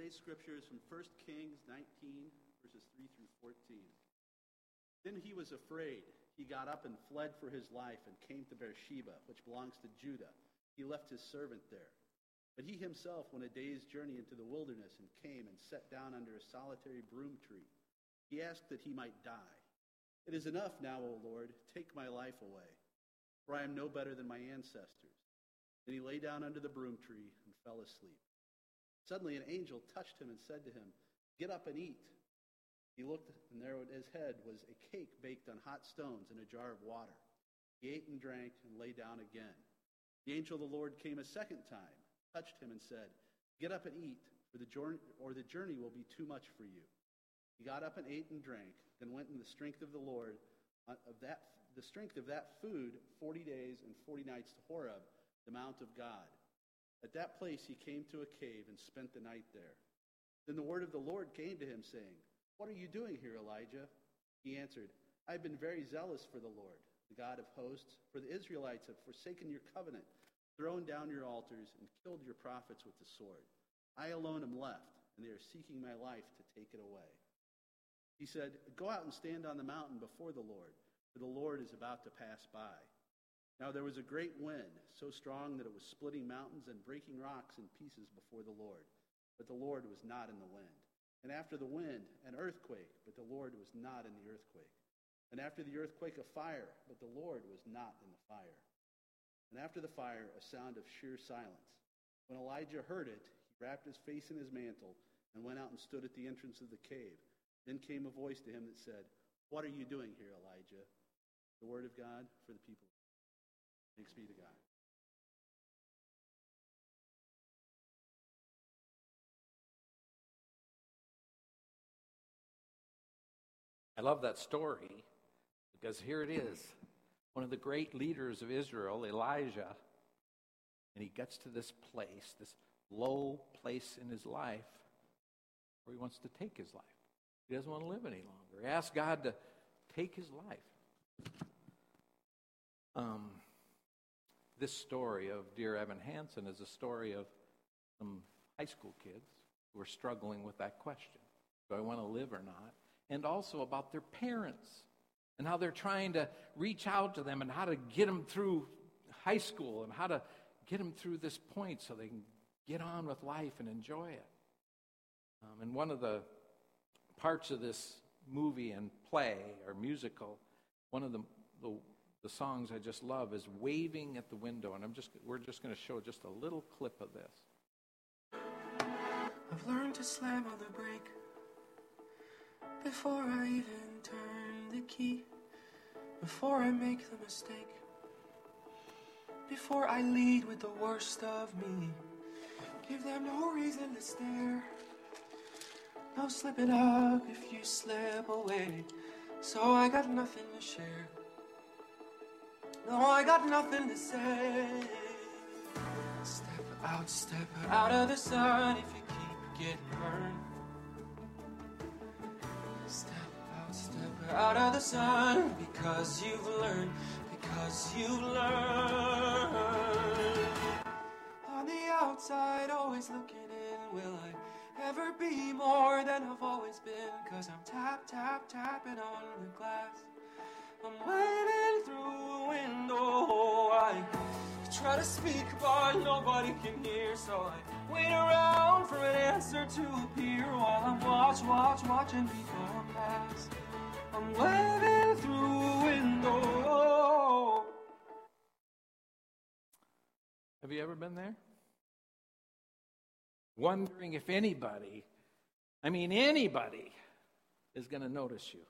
Today's scripture is from 1 Kings 19, verses 3 through 14. Then he was afraid. He got up and fled for his life and came to Beersheba, which belongs to Judah. He left his servant there. But he himself went a day's journey into the wilderness and came and sat down under a solitary broom tree. He asked that he might die. It is enough now, O Lord, take my life away, for I am no better than my ancestors. Then he lay down under the broom tree and fell asleep. Suddenly an angel touched him and said to him, Get up and eat. He looked, and there at his head was a cake baked on hot stones and a jar of water. He ate and drank and lay down again. The angel of the Lord came a second time, touched him, and said, Get up and eat, for the journey, or the journey will be too much for you. He got up and ate and drank, then went in the strength of the Lord, uh, of that, the strength of that food, forty days and forty nights to Horeb, the mount of God. At that place he came to a cave and spent the night there. Then the word of the Lord came to him, saying, what are you doing here, Elijah? He answered, I have been very zealous for the Lord, the God of hosts, for the Israelites have forsaken your covenant, thrown down your altars, and killed your prophets with the sword. I alone am left, and they are seeking my life to take it away. He said, Go out and stand on the mountain before the Lord, for the Lord is about to pass by. Now there was a great wind, so strong that it was splitting mountains and breaking rocks in pieces before the Lord. But the Lord was not in the wind. And after the wind, an earthquake, but the Lord was not in the earthquake. And after the earthquake, a fire, but the Lord was not in the fire. And after the fire, a sound of sheer silence. When Elijah heard it, he wrapped his face in his mantle and went out and stood at the entrance of the cave. Then came a voice to him that said, What are you doing here, Elijah? The word of God for the people. Thanks be to God. I love that story because here it is one of the great leaders of Israel, Elijah, and he gets to this place, this low place in his life where he wants to take his life. He doesn't want to live any longer. He asks God to take his life. Um, this story of Dear Evan Hansen is a story of some high school kids who are struggling with that question Do I want to live or not? and also about their parents and how they're trying to reach out to them and how to get them through high school and how to get them through this point so they can get on with life and enjoy it. Um, and one of the parts of this movie and play or musical, one of the, the, the songs I just love is Waving at the Window. And I'm just, we're just going to show just a little clip of this. I've learned to slam on the brake before I even turn the key, before I make the mistake, before I lead with the worst of me. Give them no reason to stare, no slipping up if you slip away. So I got nothing to share. No, I got nothing to say. Step out, step out of the sun if you keep getting burned. Step out step out of the sun because you've learned, because you've learned. On the outside, always looking in, will I ever be more than I've always been? Cause I'm tap, tap, tapping on the glass. I'm waving through a window. Oh, I try to speak, but nobody can hear, so I wait around for an answer to appear while I'm watch, watch, watching people pass. I'm waving through a window. Have you ever been there? Wondering if anybody, I mean anybody, is going to notice you.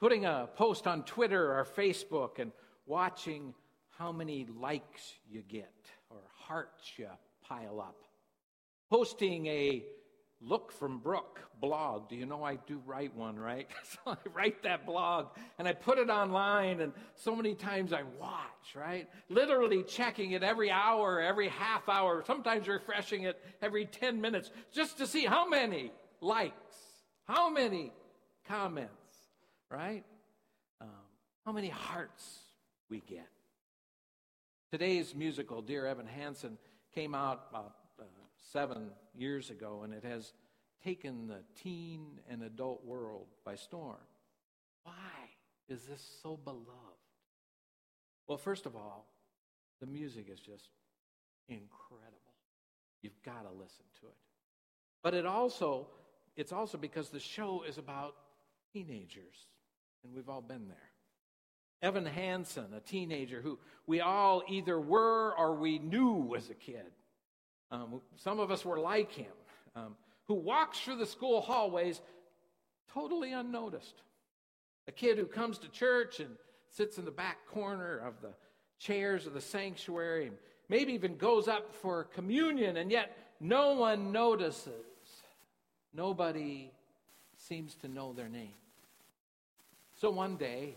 Putting a post on Twitter or Facebook and watching how many likes you get or hearts you pile up. Posting a Look from Brooke blog. Do you know I do write one, right? so I write that blog and I put it online, and so many times I watch, right? Literally checking it every hour, every half hour, sometimes refreshing it every 10 minutes just to see how many likes, how many comments, right? Um, how many hearts we get. Today's musical, Dear Evan Hansen, came out uh, seven years ago, and it has taken the teen and adult world by storm. Why is this so beloved? Well, first of all, the music is just incredible. You've got to listen to it. But it also, it's also because the show is about teenagers, and we've all been there. Evan Hansen, a teenager who we all either were or we knew as a kid. Um, some of us were like him, um, who walks through the school hallways totally unnoticed. A kid who comes to church and sits in the back corner of the chairs of the sanctuary, maybe even goes up for communion, and yet no one notices. Nobody seems to know their name. So one day,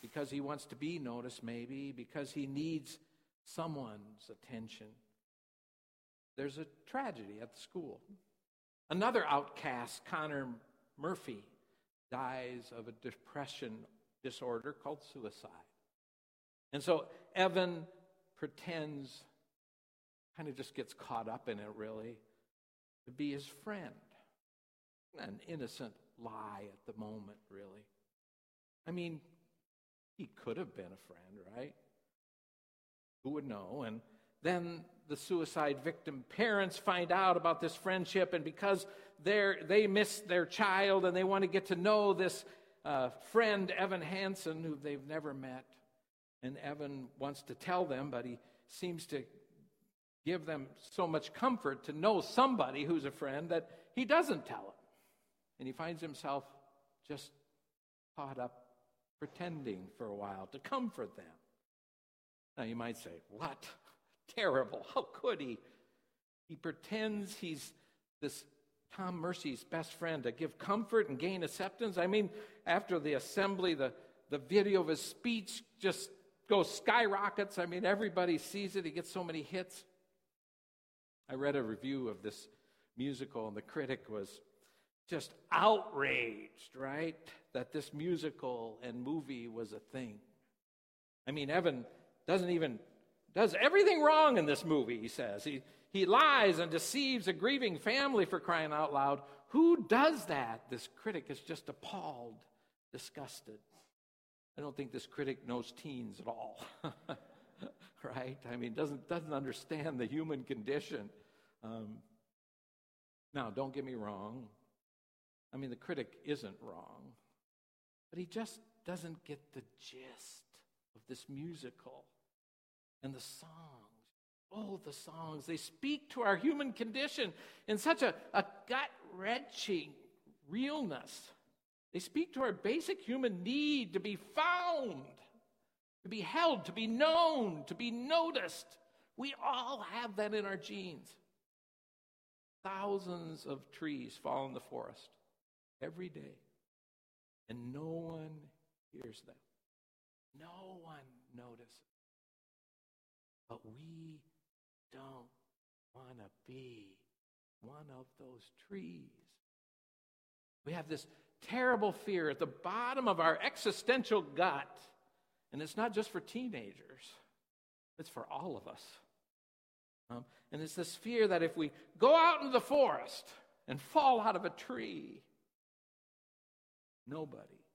because he wants to be noticed, maybe, because he needs someone's attention, there's a tragedy at the school. Another outcast, Connor Murphy, dies of a depression disorder called suicide. And so Evan pretends, kind of just gets caught up in it, really, to be his friend. An innocent lie at the moment, really. I mean, he could have been a friend, right? Who would know? And then the suicide victim parents find out about this friendship, and because they miss their child and they want to get to know this uh, friend, Evan Hansen, who they've never met, and Evan wants to tell them, but he seems to give them so much comfort to know somebody who's a friend that he doesn't tell them. And he finds himself just caught up pretending for a while to comfort them. Now you might say, What? Terrible. How could he? He pretends he's this Tom Mercy's best friend to give comfort and gain acceptance. I mean, after the assembly, the, the video of his speech just goes skyrockets. I mean, everybody sees it. He gets so many hits. I read a review of this musical, and the critic was just outraged, right? That this musical and movie was a thing. I mean, Evan doesn't even, does everything wrong in this movie, he says. He, he lies and deceives a grieving family for crying out loud. Who does that? This critic is just appalled, disgusted. I don't think this critic knows teens at all. right? I mean, doesn't doesn't understand the human condition. Um, now, don't get me wrong. I mean, the critic isn't wrong, but he just doesn't get the gist of this musical and the songs. Oh, the songs. They speak to our human condition in such a, a gut wrenching realness. They speak to our basic human need to be found, to be held, to be known, to be noticed. We all have that in our genes. Thousands of trees fall in the forest every day, and no one hears them. No one notices. But we don't want to be one of those trees. We have this terrible fear at the bottom of our existential gut. And it's not just for teenagers, it's for all of us. Um, and it's this fear that if we go out into the forest and fall out of a tree, nobody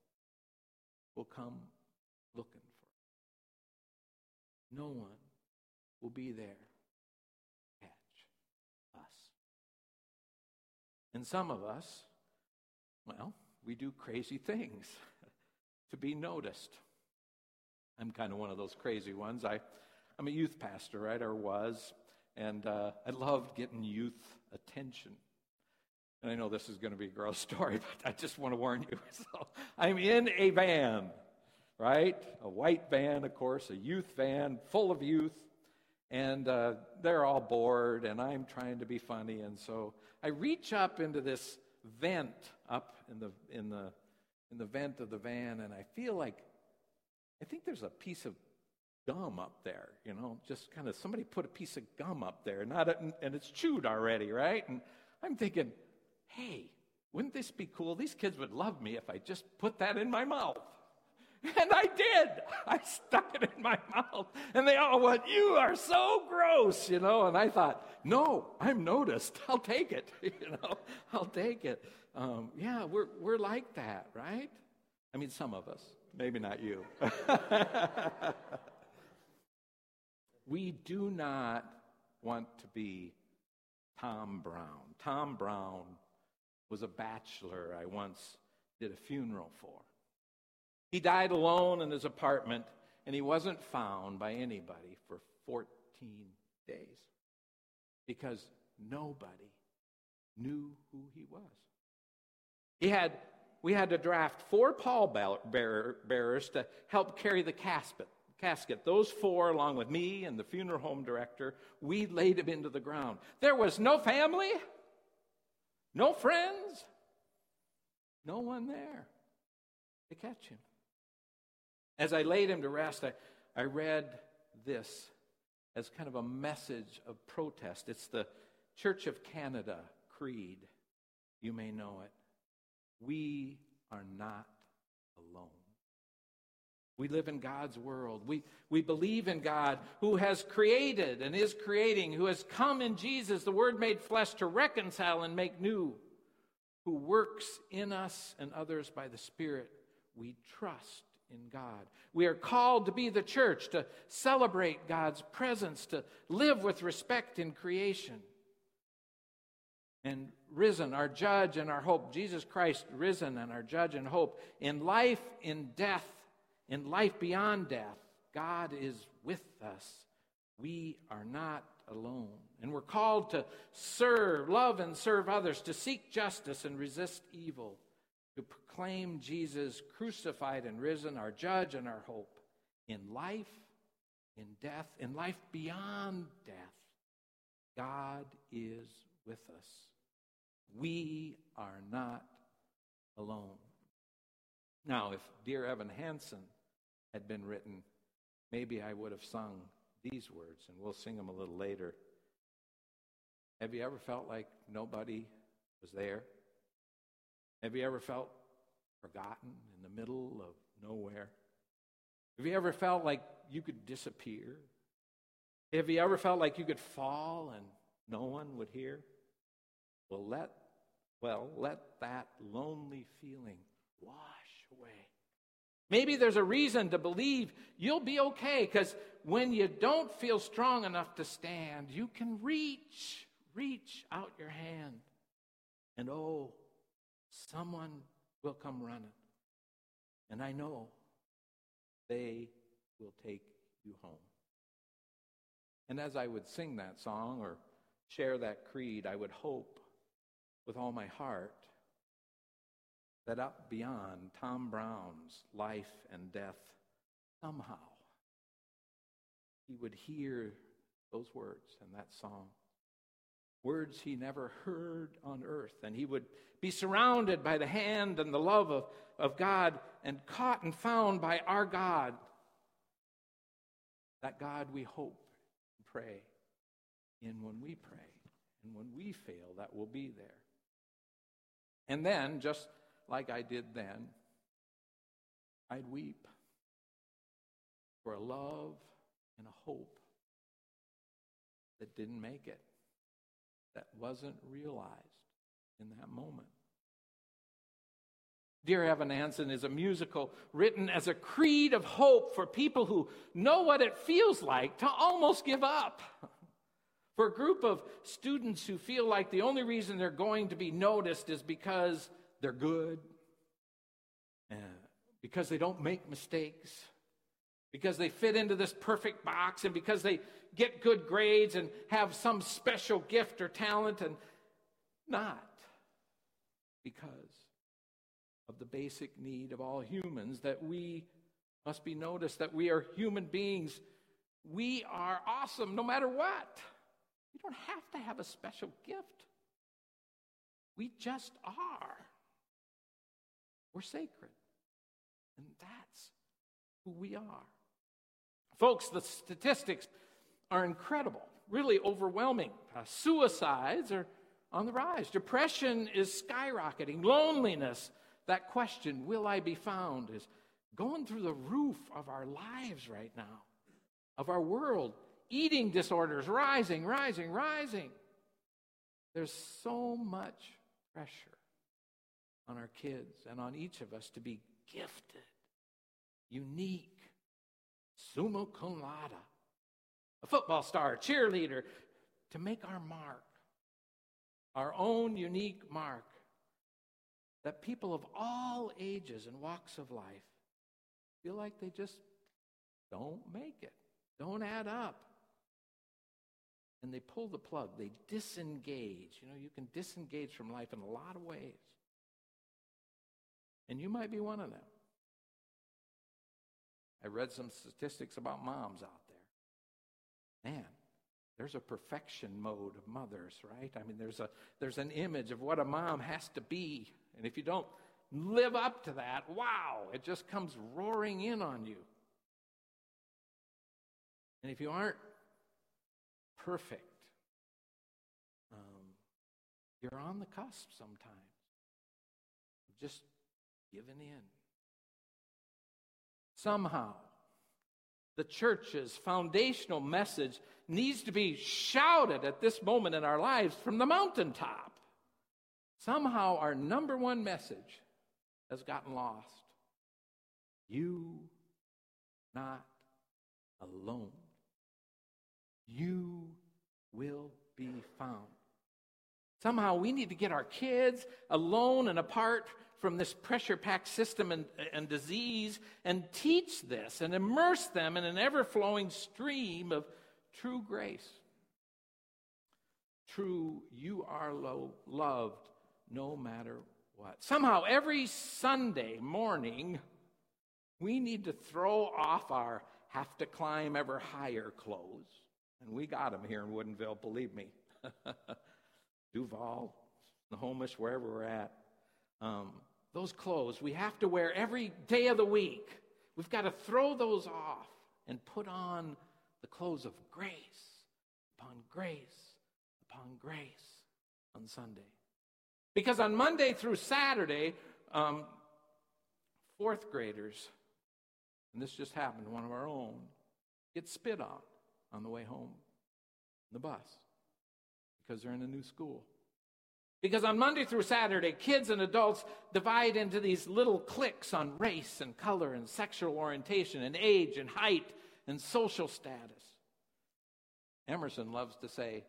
will come looking for us. No one will be there to catch us. And some of us, well, we do crazy things to be noticed. I'm kind of one of those crazy ones. I, I'm a youth pastor, right, or was, and uh, I loved getting youth attention. And I know this is going to be a gross story, but I just want to warn you. So I'm in a van, right? A white van, of course, a youth van full of youth. And uh, they're all bored, and I'm trying to be funny. And so I reach up into this vent up in the in the in the vent of the van, and I feel like I think there's a piece of gum up there. You know, just kind of somebody put a piece of gum up there, not a, and it's chewed already, right? And I'm thinking, hey, wouldn't this be cool? These kids would love me if I just put that in my mouth. And I did. I stuck it in my mouth. And they all went, You are so gross, you know. And I thought, No, I'm noticed. I'll take it, you know. I'll take it. Um, yeah, we're, we're like that, right? I mean, some of us, maybe not you. we do not want to be Tom Brown. Tom Brown was a bachelor I once did a funeral for. He died alone in his apartment, and he wasn't found by anybody for 14 days because nobody knew who he was. He had, we had to draft four pallbearers to help carry the casket. Casket. Those four, along with me and the funeral home director, we laid him into the ground. There was no family, no friends, no one there to catch him. As I laid him to rest, I, I read this as kind of a message of protest. It's the Church of Canada Creed. You may know it. We are not alone. We live in God's world. We, we believe in God who has created and is creating, who has come in Jesus, the Word made flesh, to reconcile and make new, who works in us and others by the Spirit. We trust in God. We are called to be the church, to celebrate God's presence, to live with respect in creation. And risen, our judge and our hope, Jesus Christ risen and our judge and hope. In life, in death, in life beyond death, God is with us. We are not alone. And we're called to serve, love, and serve others, to seek justice and resist evil to proclaim Jesus crucified and risen, our judge and our hope in life, in death, in life beyond death. God is with us. We are not alone. Now, if Dear Evan Hansen had been written, maybe I would have sung these words, and we'll sing them a little later. Have you ever felt like nobody was there? Have you ever felt forgotten in the middle of nowhere? Have you ever felt like you could disappear? Have you ever felt like you could fall and no one would hear? Well, let well, let that lonely feeling wash away. Maybe there's a reason to believe you'll be okay because when you don't feel strong enough to stand, you can reach, reach out your hand. And oh, someone will come running. And I know they will take you home. And as I would sing that song or share that creed, I would hope with all my heart that up beyond Tom Brown's life and death, somehow he would hear those words and that song words he never heard on earth. And he would be surrounded by the hand and the love of, of God and caught and found by our God. That God we hope and pray in when we pray. And when we fail, that will be there. And then, just like I did then, I'd weep for a love and a hope that didn't make it that wasn't realized in that moment. Dear Evan Hansen is a musical written as a creed of hope for people who know what it feels like to almost give up. For a group of students who feel like the only reason they're going to be noticed is because they're good, uh, because they don't make mistakes, because they fit into this perfect box, and because they get good grades and have some special gift or talent, and not because of the basic need of all humans that we must be noticed, that we are human beings. We are awesome no matter what. You don't have to have a special gift. We just are. We're sacred. And that's who we are. Folks, the statistics are incredible, really overwhelming. Uh, suicides are on the rise, depression is skyrocketing, loneliness, that question, will I be found, is going through the roof of our lives right now. of our world. Eating disorders rising, rising, rising. There's so much pressure on our kids and on each of us to be gifted, unique, summa cum laude, a football star, a cheerleader, to make our mark, our own unique mark, that people of all ages and walks of life feel like they just don't make it, don't add up. And they pull the plug, they disengage. You know, you can disengage from life in a lot of ways. And you might be one of them. I read some statistics about moms out there. Man, there's a perfection mode of mothers, right? I mean, there's a there's an image of what a mom has to be. And if you don't live up to that, wow, it just comes roaring in on you. And if you aren't perfect, um, you're on the cusp sometimes. Just giving in. Somehow, the church's foundational message needs to be shouted at this moment in our lives from the mountaintop. Somehow, our number one message has gotten lost. You not alone. You will be found. Somehow we need to get our kids alone and apart from this pressure packed system and, and disease and teach this and immerse them in an ever flowing stream of true grace. True, you are lo- loved no matter what. Somehow, every Sunday morning, we need to throw off our have to climb ever higher clothes. And we got them here in Woodinville, believe me. Duvall, Snohomish, wherever we're at. Um, those clothes we have to wear every day of the week. We've got to throw those off and put on the clothes of grace upon grace upon grace on Sunday. Because on Monday through Saturday, um, fourth graders, and this just happened to one of our own, get spit on on the way home, in the bus, because they're in a new school. Because on Monday through Saturday, kids and adults divide into these little cliques on race and color and sexual orientation and age and height and social status. Emerson loves to say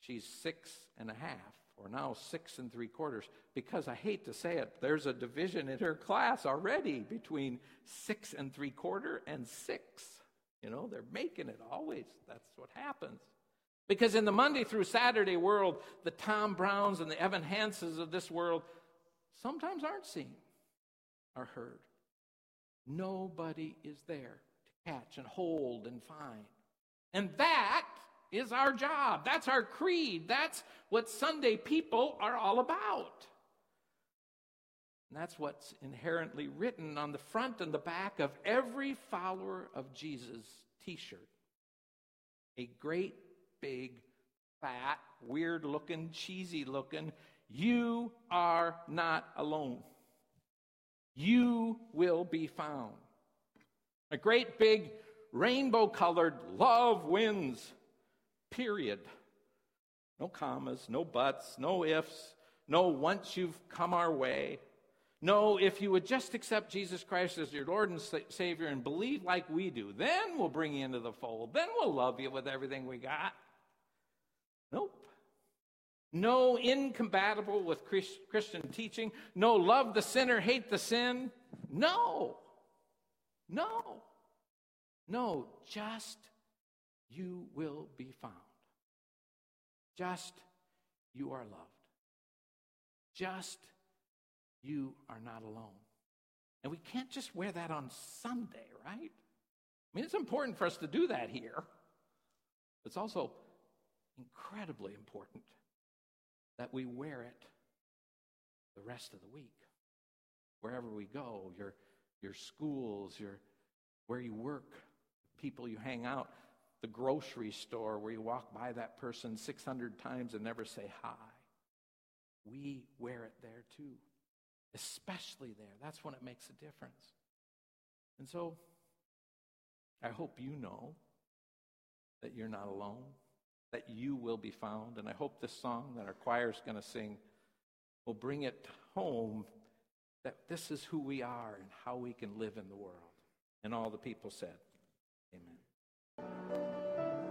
she's six and a half, or now six and three quarters, because I hate to say it, there's a division in her class already between six and three quarter and six. You know, they're making it always. That's what happens. Because in the Monday through Saturday world, the Tom Browns and the Evan Hansens of this world sometimes aren't seen or heard. Nobody is there to catch and hold and find. And that is our job. That's our creed. That's what Sunday people are all about. And that's what's inherently written on the front and the back of every follower of Jesus t shirt. A great big, fat, weird looking, cheesy looking, you are not alone. You will be found. A great big rainbow colored love wins, period. No commas, no buts, no ifs, no once you've come our way. No, if you would just accept Jesus Christ as your Lord and Savior and believe like we do, then we'll bring you into the fold. Then we'll love you with everything we got. No incompatible with Christian teaching. No love the sinner, hate the sin. No. No. No, just you will be found. Just you are loved. Just you are not alone. And we can't just wear that on Sunday, right? I mean, it's important for us to do that here. It's also incredibly important that we wear it the rest of the week. Wherever we go, your, your schools, your, where you work, people you hang out, the grocery store where you walk by that person 600 times and never say hi. We wear it there too, especially there. That's when it makes a difference. And so, I hope you know that you're not alone, that you will be found. And I hope this song that our choir is going to sing will bring it home that this is who we are and how we can live in the world. And all the people said, Amen.